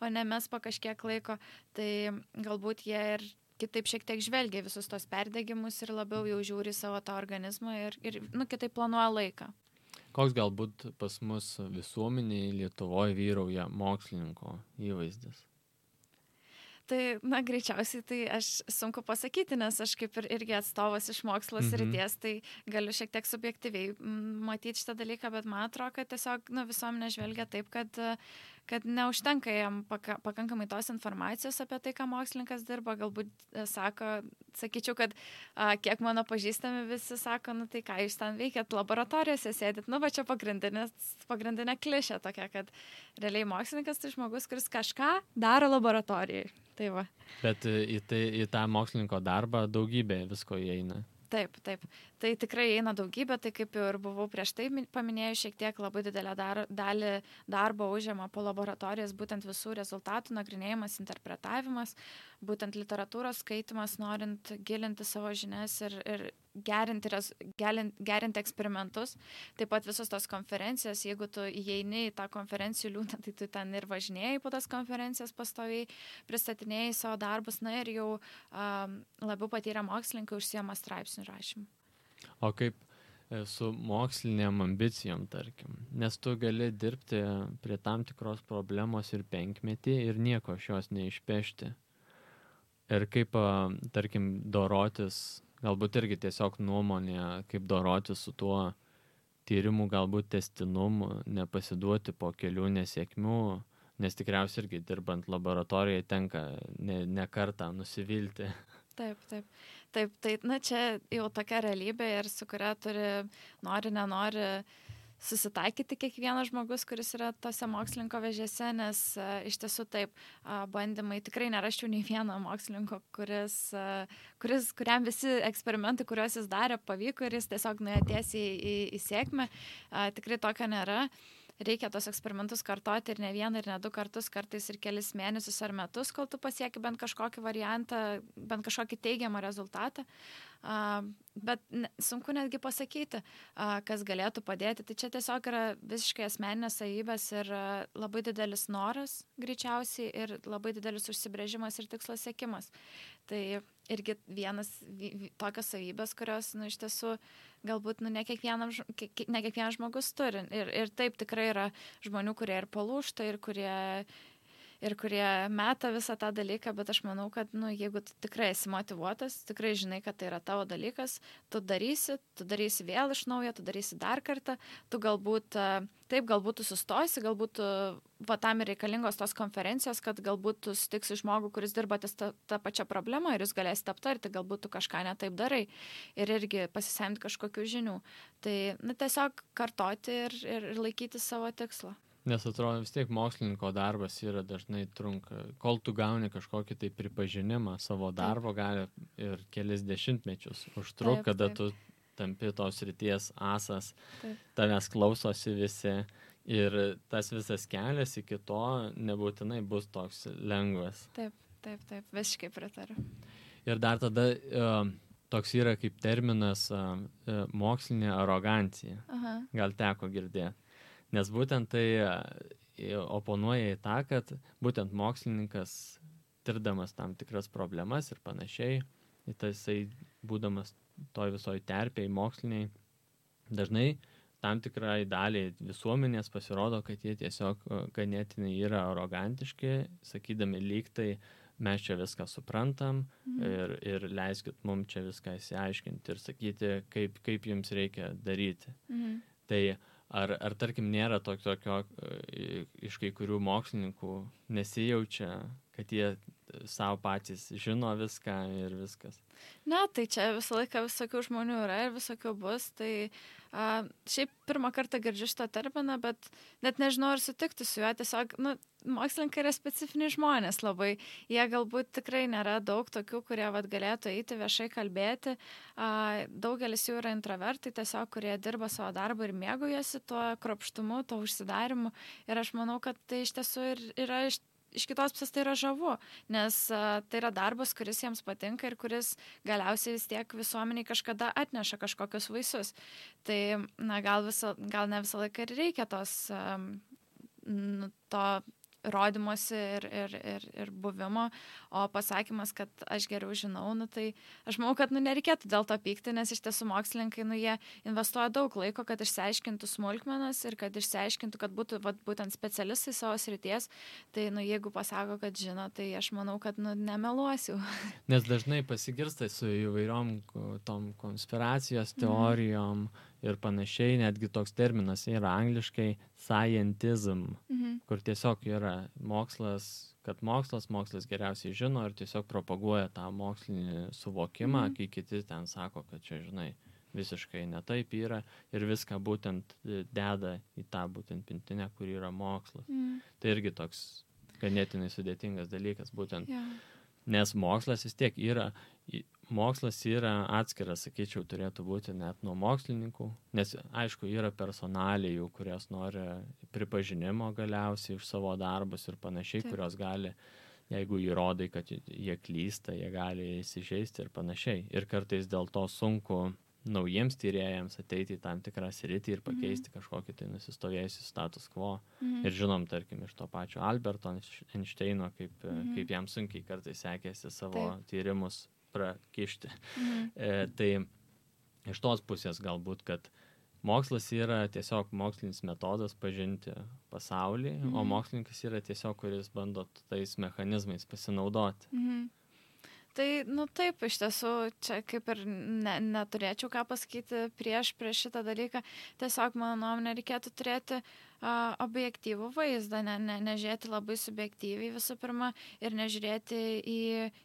o ne mes po kažkiek laiko. Tai galbūt jie ir kitaip šiek tiek žvelgia visus tos perdegimus ir labiau jau žiūri savo tą organizmą ir, ir nu, kitaip planuoja laiką. Koks galbūt pas mus visuomeniai Lietuvoje vyrauja mokslininko įvaizdis? Tai, na, greičiausiai tai aš sunku pasakyti, nes aš kaip ir irgi atstovas iš mokslo mhm. ryties, tai galiu šiek tiek subjektyviai matyti šitą dalyką, bet man atrodo, kad tiesiog nu, visuomenė žvelgia taip, kad kad neužtenka jam paka, pakankamai tos informacijos apie tai, ką mokslininkas dirba. Galbūt e, sako, sakyčiau, kad a, kiek mano pažįstami visi sako, nu tai ką jūs ten veikėt, laboratorijose sėdit, nu va čia pagrindinė klišė tokia, kad realiai mokslininkas tai žmogus, kuris kažką daro laboratorijai. Tai va. Bet e, į, tai, į tą mokslininko darbą daugybė visko įeina. Taip, taip. Tai tikrai eina daugybė, tai kaip ir buvau prieš tai paminėjau, šiek tiek labai didelę dar, dalį darbo užima po laboratorijas būtent visų rezultatų nagrinėjimas, interpretavimas, būtent literatūros skaitimas, norint gilinti savo žinias ir, ir gerinti, gerinti, gerinti eksperimentus. Taip pat visos tos konferencijos, jeigu tu įeini į tą konferencijų liūną, tai tu ten ir važinėjai po tas konferencijas pastoviai, pristatinėjai savo darbus, na ir jau um, labiau patyrę mokslininkai užsiema straipsnių rašymu. O kaip su moksliniam ambicijom, tarkim, nes tu gali dirbti prie tam tikros problemos ir penkmetį ir nieko iš jos neišpešti. Ir kaip, tarkim, dorotis galbūt irgi tiesiog nuomonė, kaip doroti su tuo tyrimu, galbūt testinumu, nepasiduoti po kelių nesėkmių, nes tikriausiai irgi dirbant laboratorijoje tenka ne, ne kartą nusivilti. Taip, taip. Taip, tai, na čia jau tokia realybė ir su kuria turi, nori, nenori, susitaikyti kiekvienas žmogus, kuris yra tose mokslininko vežėse, nes a, iš tiesų taip, a, bandymai tikrai neraščiau nei vieno mokslininko, kuris, a, kuris, kuriam visi eksperimentai, kuriuos jis darė, pavyko ir jis tiesiog nuėjo tiesiai į, į, į sėkmę. A, tikrai tokio nėra. Reikia tos eksperimentus kartoti ir ne vieną, ir ne du kartus, kartais ir kelis mėnesius ar metus, kol tu pasieki bent kažkokį variantą, bent kažkokį teigiamą rezultatą. Bet sunku netgi pasakyti, kas galėtų padėti. Tai čia tiesiog yra visiškai asmeninės savybės ir labai didelis noras greičiausiai ir labai didelis užsibrėžimas ir tikslo sėkimas. Tai irgi vienas tokios savybės, kurios, nu, iš tiesų, galbūt, nu, ne, kiekvienam, ne kiekvienas žmogus turi. Ir, ir taip tikrai yra žmonių, kurie ir palūšta, ir kurie ir kurie meta visą tą dalyką, bet aš manau, kad, nu, jeigu tu tikrai esi motivuotas, tikrai žinai, kad tai yra tavo dalykas, tu darysi, tu darysi vėl iš naujo, tu darysi dar kartą, tu galbūt, taip, galbūt tu sustosi, galbūt tu, va tam ir reikalingos tos konferencijos, kad galbūt tu sutiksi žmogų, kuris dirba ties tą, tą pačią problemą ir jūs galėsite aptarti, galbūt tu kažką netaip darai ir irgi pasisemti kažkokių žinių. Tai, na, tiesiog kartoti ir, ir, ir laikyti savo tikslo. Nes atrodo vis tiek mokslininko darbas yra dažnai trunka, kol tu gauni kažkokį tai pripažinimą savo darbo, gali ir kelis dešimtmečius užtruk, kada tu tampi tos ryties asas, taip. tavęs klausosi visi ir tas visas kelias iki to nebūtinai bus toks lengvas. Taip, taip, taip, visiškai pritariu. Ir dar tada uh, toks yra kaip terminas uh, uh, mokslinė arogancija. Aha. Gal teko girdėti. Nes būtent tai e, oponuoja į tą, kad būtent mokslininkas, tirdamas tam tikras problemas ir panašiai, tai jisai būdamas toj visoj terpiai moksliniai, dažnai tam tikrai daliai visuomenės pasirodo, kad jie tiesiog e, ganėtinai yra arogantiški, sakydami lyg tai mes čia viską suprantam mhm. ir, ir leiskit mums čia viską įsiaiškinti ir sakyti, kaip, kaip jums reikia daryti. Mhm. Tai uh, Ar, ar tarkim nėra tokio, tokio e, iš kai kurių mokslininkų nesijaučia, kad jie savo patys žino viską ir viskas? Ne, tai čia visą laiką visokių žmonių yra ir visokių bus. Tai a, šiaip pirmą kartą girdžiu šitą terminą, bet net nežinau, ar sutikti su juo. Tiesiog, nu, mokslininkai yra specifiniai žmonės labai. Jie galbūt tikrai nėra daug tokių, kurie vat, galėtų eiti viešai kalbėti. Daugelis jų yra introvertai, tiesiog kurie dirba savo darbą ir mėgaujasi tuo kropštumu, tuo užsidarimu. Ir aš manau, kad tai iš tiesų ir yra iš iš kitos pusės tai yra žavu, nes uh, tai yra darbas, kuris jiems patinka ir kuris galiausiai vis tiek visuomeniai kažkada atneša kažkokius vaisius. Tai, na, gal, visą, gal ne visą laiką ir reikia tos, nu, to rodymosi ir, ir, ir, ir buvimo, o pasakymas, kad aš geriau žinau, nu, tai aš manau, kad nu, nereikėtų dėl to pykti, nes iš tiesų mokslininkai, nu, jie investuoja daug laiko, kad išsiaiškintų smulkmenas ir kad išsiaiškintų, kad būtų vat, būtent specialistai savo srities, tai nu, jeigu pasako, kad žino, tai aš manau, kad nu, nemeluosiu. Nes dažnai pasigirsta su įvairiom tom konspiracijos mhm. teorijom. Mm ir panašiai, netgi toks terminas yra angliškai scientism, mhm. kur tiesiog yra mokslas, kad mokslas, mokslas geriausiai žino ir tiesiog propaguoja tą mokslinį suvokimą, mhm. kai kiti ten sako, kad čia, žinai, visiškai netaip yra ir viską būtent deda į tą būtent pintinę, kur yra mokslas. Mhm. Tai irgi toks ganėtinai sudėtingas dalykas, būtent. Yeah. Nes mokslas vis tiek yra mokslas yra atskiras, sakyčiau, turėtų būti net nuo mokslininkų, nes aišku, yra personalijų, kurios nori pripažinimo galiausiai už savo darbus ir panašiai, Taip. kurios gali, jeigu įrodai, kad jie klysta, jie gali įsižeisti ir panašiai. Ir kartais dėl to sunku naujiems tyrėjams ateiti į tam tikrą sritį ir pakeisti mhm. kažkokį tai nusistovėjusi status quo. Mhm. Ir žinom, tarkim, iš to pačio Alberto Einšteino, kaip, mhm. kaip jam sunkiai kartais sekėsi savo Taip. tyrimus prakišti. Mhm. E, tai iš tos pusės galbūt, kad mokslas yra tiesiog mokslinis metodas pažinti pasaulį, mhm. o mokslininkas yra tiesiog, kuris bando tais mechanizmais pasinaudoti. Mhm. Tai, nu taip, iš tiesų, čia kaip ir ne, neturėčiau ką pasakyti prieš, prieš šitą dalyką. Tiesiog, mano nuomonė, reikėtų turėti uh, objektyvų vaizdą, ne, ne, nežiūrėti labai subjektyviai visų pirma ir nežiūrėti į,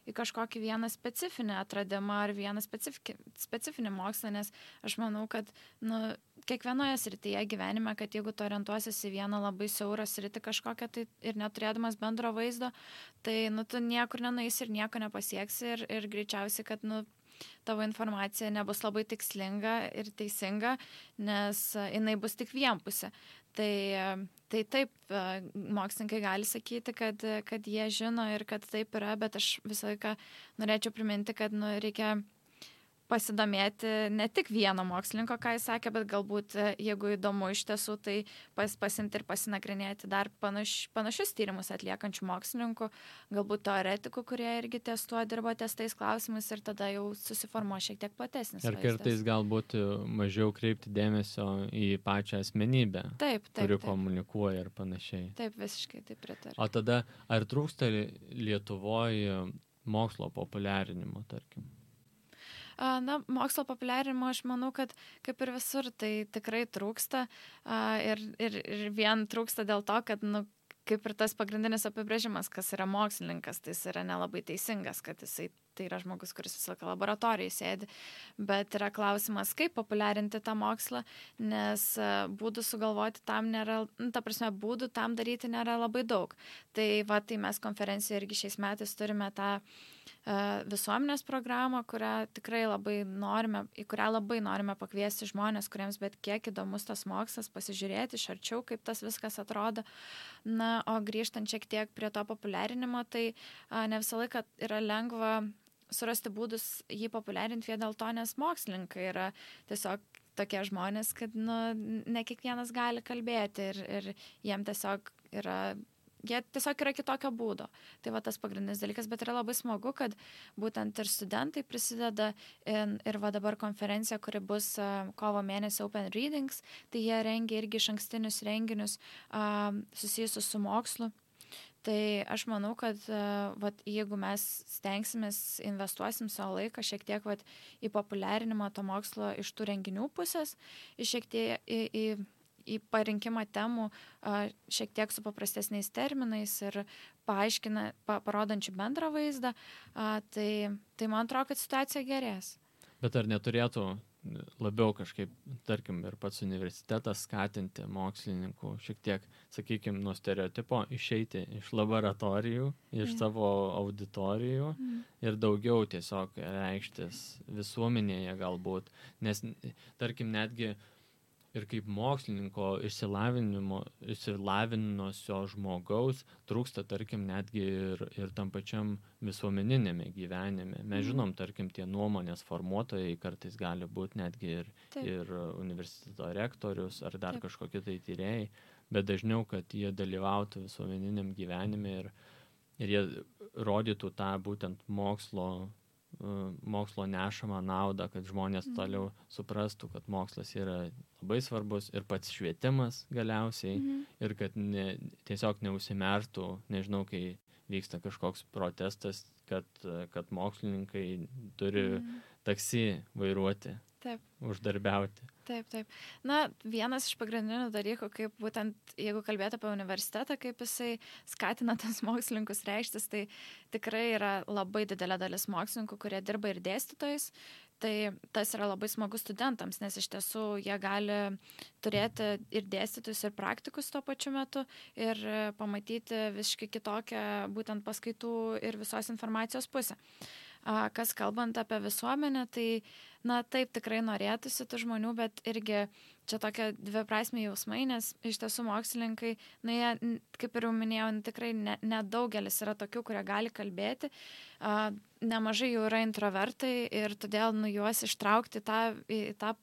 į kažkokį vieną specifinį atradimą ar vieną specifinį, specifinį mokslą, nes aš manau, kad nu, kiekvienoje srityje gyvenime, kad jeigu tu orientuosies į vieną labai siaurą sritį kažkokią tai ir neturėdamas bendro vaizdo, tai nu, tu niekur nenueisi ir nieko nepasieksi ir, ir greičiausiai, kad nu, tavo informacija nebus labai tikslinga ir teisinga, nes jinai bus tik vienpusė. Tai, tai taip, mokslininkai gali sakyti, kad, kad jie žino ir kad taip yra, bet aš visą laiką norėčiau priminti, kad nu, reikia pasidomėti ne tik vieno mokslininko, ką jis sakė, bet galbūt, e, jeigu įdomu iš tiesų, tai pas, pasimti ir pasinagrinėti dar panaš, panašius tyrimus atliekančių mokslininkų, galbūt teoretikų, kurie irgi testuoja, dirba ties tais klausimais ir tada jau susiformuo šiek tiek platesnis. Ir kartais galbūt mažiau kreipti dėmesio į pačią asmenybę, taip, taip, kuri taip. komunikuoja ir panašiai. Taip, visiškai taip pritariu. O tada, ar trūksta Lietuvoje mokslo populiarinimo, tarkim? Na, mokslo populiarinimo aš manau, kad kaip ir visur tai tikrai trūksta. Ir, ir, ir vien trūksta dėl to, kad, nu, kaip ir tas pagrindinis apibrėžimas, kas yra mokslininkas, tai jis yra nelabai teisingas, kad jisai tai yra žmogus, kuris visą laiką laboratorijai sėdi, bet yra klausimas, kaip populiarinti tą mokslą, nes būdų sugalvoti tam nėra, nu, ta prasme, būdų tam daryti nėra labai daug. Tai va, tai mes konferencijoje irgi šiais metais turime tą E, visuomenės programą, kurią tikrai labai norime, į kurią labai norime pakviesti žmonės, kuriems bet kiek įdomus tas mokslas, pasižiūrėti iš arčiau, kaip tas viskas atrodo. Na, o grįžtant šiek tiek prie to populiarinimo, tai a, ne visą laiką yra lengva surasti būdus jį populiarinti vien dėl to, nes mokslininkai yra tiesiog tokie žmonės, kad nu, ne kiekvienas gali kalbėti ir, ir jiem tiesiog yra jie tiesiog yra kitokio būdo. Tai va tas pagrindinis dalykas, bet yra labai smagu, kad būtent ir studentai prisideda ir, ir va dabar konferencija, kuri bus kovo mėnesį Open Readings, tai jie rengia irgi iš ankstinius renginius uh, susijusius su mokslu. Tai aš manau, kad uh, vat, jeigu mes stengsimės, investuosim savo laiką šiek tiek vat, į populiarinimą to mokslo iš tų renginių pusės, šiek tiek į, į į parinkimą temų šiek tiek su paprastesniais terminais ir paaiškina, pa, parodančių bendrą vaizdą, tai, tai man atrodo, kad situacija gerės. Bet ar neturėtų labiau kažkaip, tarkim, ir pats universitetas skatinti mokslininkų šiek tiek, sakykime, nuo stereotipo išeiti iš laboratorijų, iš mm. savo auditorijų mm. ir daugiau tiesiog reikštis visuomenėje galbūt, nes, tarkim, netgi uh, ir kaip mokslininko išsilavinimo išsilavinusio žmogaus trūksta tarkim netgi ir ir tam pačiam visuomeniniame gyvenime. Mes mhm. žinom tarkim tie nuomonės formuotojai kartais gali būt netgi ir ir universiteto rektorius ar dar kažkokie tai tyrėjai bet dažniau kad jie dalyvautų visuomeniniam gyvenime ir ir jie rodytų tą būtent mokslo mokslo nešamą naudą, kad žmonės mhm. toliau suprastų, kad mokslas yra labai svarbus ir pats švietimas galiausiai mhm. ir kad ne, tiesiog neusimertų, nežinau, kai vyksta kažkoks protestas, kad, kad mokslininkai turi mhm. taksi vairuoti, Taip. uždarbiauti. Taip, taip. Na, vienas iš pagrindinių dalykų, kaip būtent, jeigu kalbėtų apie universitetą, kaip jisai skatina tas mokslininkus reikštis, tai tikrai yra labai didelė dalis mokslininkų, kurie dirba ir dėstytojais. Tai tas yra labai smagu studentams, nes iš tiesų jie gali turėti ir dėstytus, ir praktikus tuo pačiu metu ir pamatyti visiškai kitokią būtent paskaitų ir visos informacijos pusę. Kas kalbant apie visuomenę, tai, na, taip tikrai norėtųsi tų žmonių, bet irgi čia tokie dviprasmiai jausmai, nes iš tiesų mokslininkai, na, jie, kaip ir jau minėjau, tikrai nedaugelis ne yra tokių, kurie gali kalbėti. A, nemažai jų yra introvertai ir todėl nu, juos ištraukti tą, į, tą,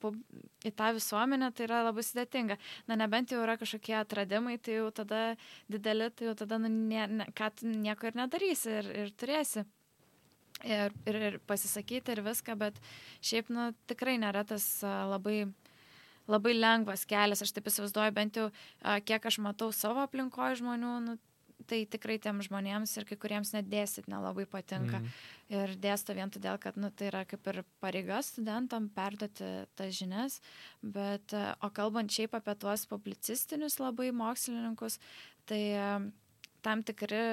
į tą visuomenę tai yra labai sudėtinga. Na, nebent jau yra kažkokie atradimai, tai jau tada dideli, tai jau tada, nu, ne, ne, ką nieko ir nedarysi ir, ir turėsi ir, ir, ir pasisakyti ir viską, bet šiaip, nu, tikrai nėra tas labai, labai lengvas kelias, aš taip įsivaizduoju, bent jau kiek aš matau savo aplinkoje žmonių, nu, tai tikrai tiem žmonėms ir kai kuriems net dėstyti nelabai patinka. Mm. Ir dėsto vien todėl, kad nu, tai yra kaip ir pareiga studentam perduoti tas žinias, bet, o kalbant šiaip apie tuos publicistinius labai mokslininkus, tai tam tikri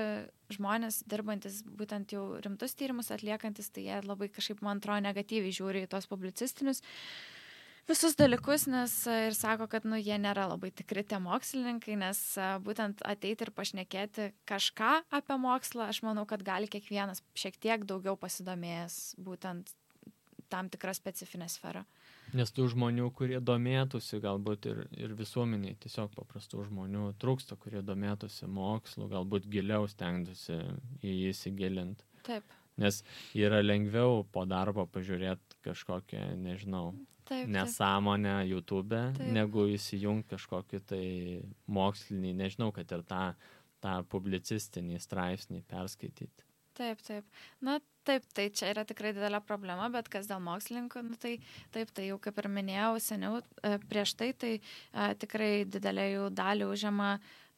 žmonės dirbantis būtent jau rimtus tyrimus atliekantis, tai jie labai kažkaip, man atrodo, negatyviai žiūri į tos publicistinius visus dalykus, nes ir sako, kad nu, jie nėra labai tikri tie mokslininkai, nes būtent ateiti ir pašnekėti kažką apie mokslą, aš manau, kad gali kiekvienas šiek tiek daugiau pasidomėjęs būtent tam tikrą specifinę sferą. Nes tų žmonių, kurie domėtųsi, galbūt ir, ir visuomeniai, tiesiog paprastų žmonių trūksta, kurie domėtųsi mokslu, galbūt giliau stengtųsi į jį įsigilinti. Taip. Nes yra lengviau po darbo pažiūrėti kažkokią, nežinau, Taip, taip. nesąmonę YouTube, Taip. negu įsijungti kažkokį tai mokslinį, nežinau, kad ir tą, tą publicistinį straipsnį perskaityti. Taip, taip. Na, taip, tai čia yra tikrai didelė problema, bet kas dėl mokslininkų, nu, tai taip, tai jau kaip ir minėjau seniau, e, prieš tai, tai a, tikrai didelė jų dalį užima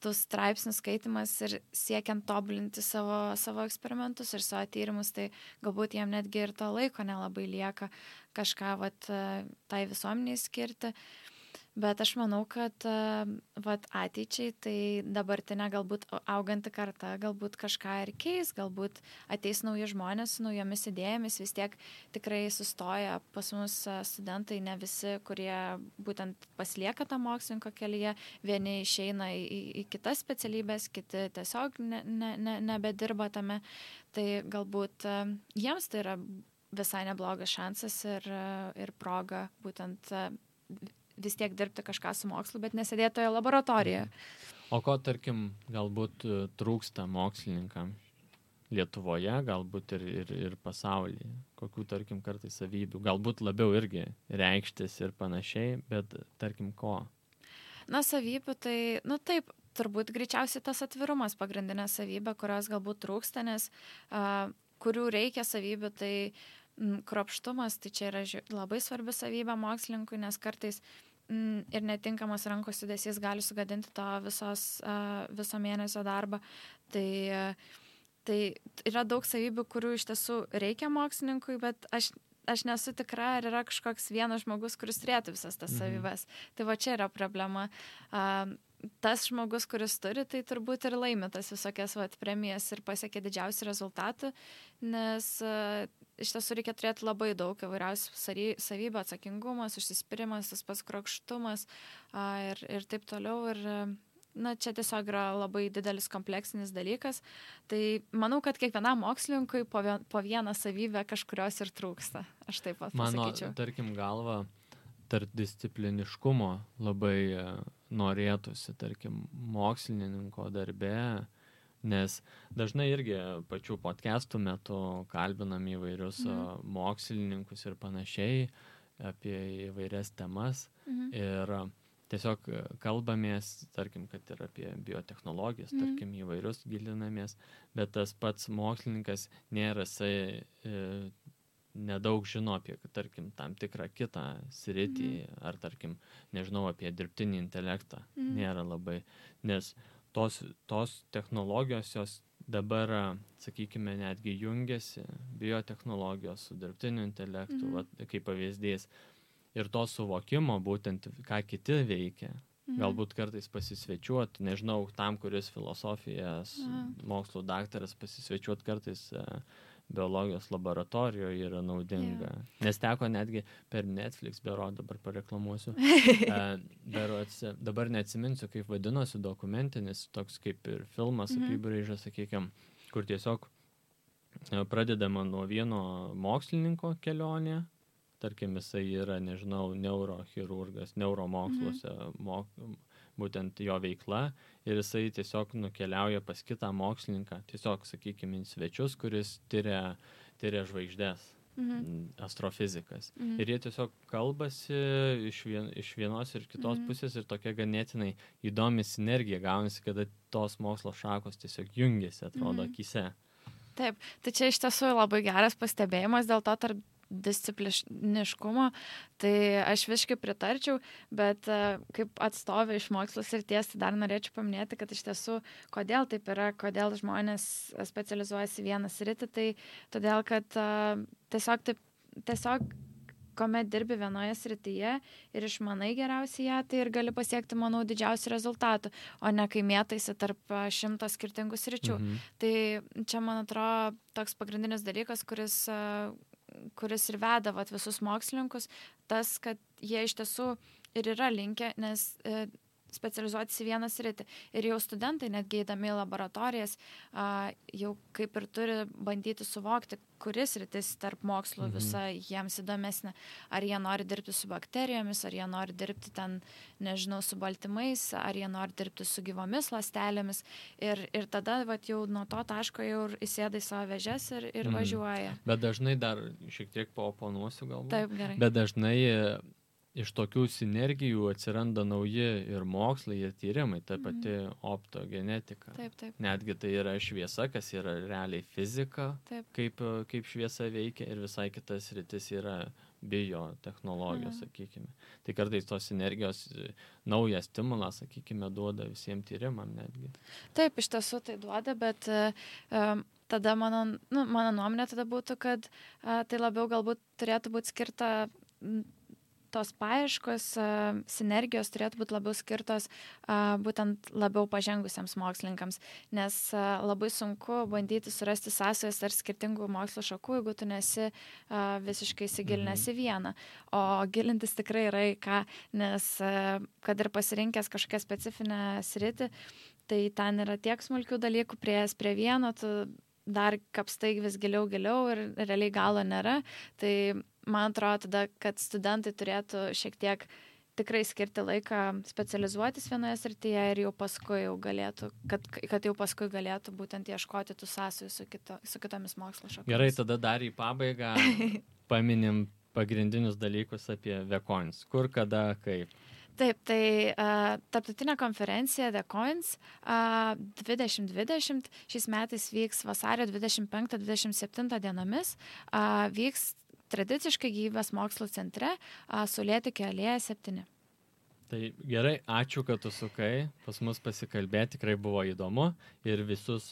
tų straipsnių skaitimas ir siekiant tobulinti savo, savo eksperimentus ir savo tyrimus, tai galbūt jiem netgi ir to laiko nelabai lieka kažką vat, e, tai visuomeniai skirti. Bet aš manau, kad e, vat, ateičiai tai dabartinė galbūt auganti karta galbūt kažką ir keis, galbūt ateis nauji žmonės su naujomis idėjomis, vis tiek tikrai sustoja pas mus e, studentai, ne visi, kurie būtent pasilieka tą mokslininko kelyje, vieni išeina į, į, kitas specialybės, kiti tiesiog ne, ne, ne, nebedirba tame, tai galbūt e, jiems tai yra visai neblogas šansas ir, ir proga būtent vis tiek dirbti kažką su mokslu, bet nesėdėti toje laboratorijoje. O ko, tarkim, galbūt e, trūksta mokslininkam Lietuvoje, galbūt ir, ir, ir pasaulyje? Kokių, tarkim, kartais savybių? Galbūt labiau irgi reikštis ir panašiai, bet, tarkim, ko? Na, savybių tai, nu taip, turbūt greičiausiai tas atvirumas pagrindinė savybė, kurios galbūt trūksta, nes uh, kurių reikia savybių, tai mm, kropštumas, tai čia yra labai svarbi savybė mokslininkui, nes kartais ir netinkamas rankos judesys gali sugadinti to visos, viso mėnesio darbą. Tai, tai yra daug savybių, kurių iš tiesų reikia mokslininkui, bet aš aš nesu tikra, ar yra kažkoks vienas žmogus, kuris turėtų visas tas mhm. savybės. Tai va čia yra problema. Uh, tas žmogus, kuris turi, tai turbūt ir laimi tas visokias vat, premijas ir pasiekia didžiausių rezultatų, nes uh, iš tiesų reikia turėti labai daug įvairiausių savybių, atsakingumas, užsispyrimas, tas pats krokštumas uh, ir, ir taip toliau. Ir, na, čia tiesiog yra labai didelis kompleksinis dalykas. Tai manau, kad kiekvienam mokslininkui po, vien, po vieną savybę kažkurios ir trūksta. Aš taip pat Mano, pasakyčiau. tarkim, galva tarpdiscipliniškumo labai norėtųsi, tarkim, mokslininko darbe, nes dažnai irgi pačių podcastų metu kalbinam įvairius mhm. mokslininkus ir panašiai apie įvairias temas. Mhm. Ir tiesiog kalbamės, tarkim, kad ir apie biotehnologijas, mhm. tarkim, įvairius gilinamės, bet tas pats mokslininkas nėra jisai e, nedaug žino apie, tarkim, tam tikrą kitą sritį, mm. ar, tarkim, nežinau, apie dirbtinį intelektą. Mm. Nėra labai, nes tos, tos technologijos jos dabar, sakykime, netgi jungiasi, biotehnologijos su dirbtiniu intelektu, mm. va, kaip pavyzdys. Ir to suvokimo, būtent ką kiti veikia, Mhm. Galbūt kartais pasisvečiuot, nežinau, tam, kuris filosofijos mhm. mokslo daktaras pasisvečiuot kartais uh, biologijos laboratorijoje yra naudinga. Yeah. Nes teko netgi per Netflix, bero dabar pareklamuosiu, berots, dabar neatsiminsiu, kaip vadinosi dokumentinis, toks kaip ir filmas mm -hmm. apibrėžęs, sakykime, kur tiesiog pradedama nuo vieno mokslininko kelionė, tarkim, jisai yra, nežinau, neurochirurgas, neuromoksluose, mm -hmm. mok, būtent jo veikla ir jisai tiesiog nukeliauja pas kitą mokslininką, tiesiog, sakykime, svečius, kuris tyria, tyria žvaigždės. Mhm. astrofizikas. Mhm. Ir jie tiesiog kalbasi iš, vien, iš vienos ir kitos mhm. pusės ir tokia ganėtinai įdomi sinergija gaunasi, kada tos mokslo šakos tiesiog jungiasi, atrodo, mhm. akise. Taip, tai čia iš tiesų labai geras pastebėjimas, dėl to tarp discipliniškumo, tai aš visiškai pritarčiau, bet e, kaip atstovė iš mokslo srities, tai dar norėčiau paminėti, kad iš tiesų, kodėl taip yra, kodėl žmonės specializuojasi vieną sritį, tai todėl, kad uh, tiesiog, taip, tiesiog kuomet dirbi vienoje srityje ir išmanai geriausiai ją, tai ir gali pasiekti, manau, didžiausių rezultatų, o ne kai mėtaisi tarp šimto skirtingų sričių. Mhm. Tai čia, man atrodo, toks pagrindinis dalykas, kuris kuris ir veda vat, visus mokslininkus, tas, kad jie iš tiesų ir yra linkę, nes e, specializuotis į vieną sritį. Ir jau studentai, netgi įdami į laboratorijas, jau kaip ir turi bandyti suvokti, kuris rytis tarp mokslų mhm. visa jiems įdomesnė. Ar jie nori dirbti su bakterijomis, ar jie nori dirbti ten, nežinau, su baltymais, ar jie nori dirbti su gyvomis lastelėmis. Ir, ir tada vat, jau nuo to taško jau įsėda į savo vežes ir, ir mhm. važiuoja. Bet dažnai dar šiek tiek paoponuosiu galbūt. Taip, gerai. Bet dažnai iš tokių sinergijų atsiranda nauji ir mokslai, ir tyrimai, ta mhm. pati mm. optogenetika. Taip, taip. Netgi tai yra šviesa, kas yra realiai fizika, taip. Kaip, kaip šviesa veikia, ir visai kitas rytis yra biotehnologijos, mm. sakykime. Tai kartais tos energijos naujas stimulas, sakykime, duoda visiems tyrimam netgi. Taip, iš tiesų tai duoda, bet um, tada mano, nu, mano nuomonė tada būtų, kad uh, tai labiau galbūt turėtų būti skirta tos paieškos, sinergijos turėtų būti labiau skirtos būtent labiau pažengusiems mokslininkams, nes labai sunku bandyti surasti sąsajas ar skirtingų mokslo šakų, jeigu tu nesi visiškai įsigilinęs į mhm. vieną. O gilintis tikrai yra į ką, nes kad ir pasirinkęs kažkokią specifinę sritį, tai ten yra tiek smulkių dalykų, prieėjęs prie vieno, tu dar kapstai vis giliau, giliau ir realiai galo nėra. Tai man atrodo tada, kad studentai turėtų šiek tiek tikrai skirti laiką specializuotis vienoje srityje ir jau paskui jau galėtų, kad, kad jau paskui galėtų būtent ieškoti tų sąsajų su, kito, su kitomis mokslo šakomis. Gerai, tada dar į pabaigą paminim pagrindinius dalykus apie Vekons. Kur, kada, kaip. Taip, tai uh, tarptautinė konferencija The Coins uh, 2020 šiais metais vyks vasario 25-27 dienomis, uh, vyks tradiciškai gyvybės mokslo centre Sulėtikė alėja 7. Tai gerai, ačiū, kad tu sukai, pas mus pasikalbėti tikrai buvo įdomu ir visus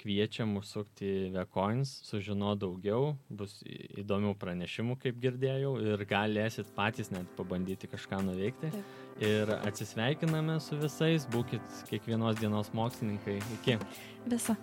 kviečiam užsukti Vecoins, sužino daugiau, bus įdomių pranešimų, kaip girdėjau, ir galėsit patys net pabandyti kažką nuveikti. Taip. Ir atsisveikiname su visais, būkit kiekvienos dienos mokslininkai. Iki. Visa.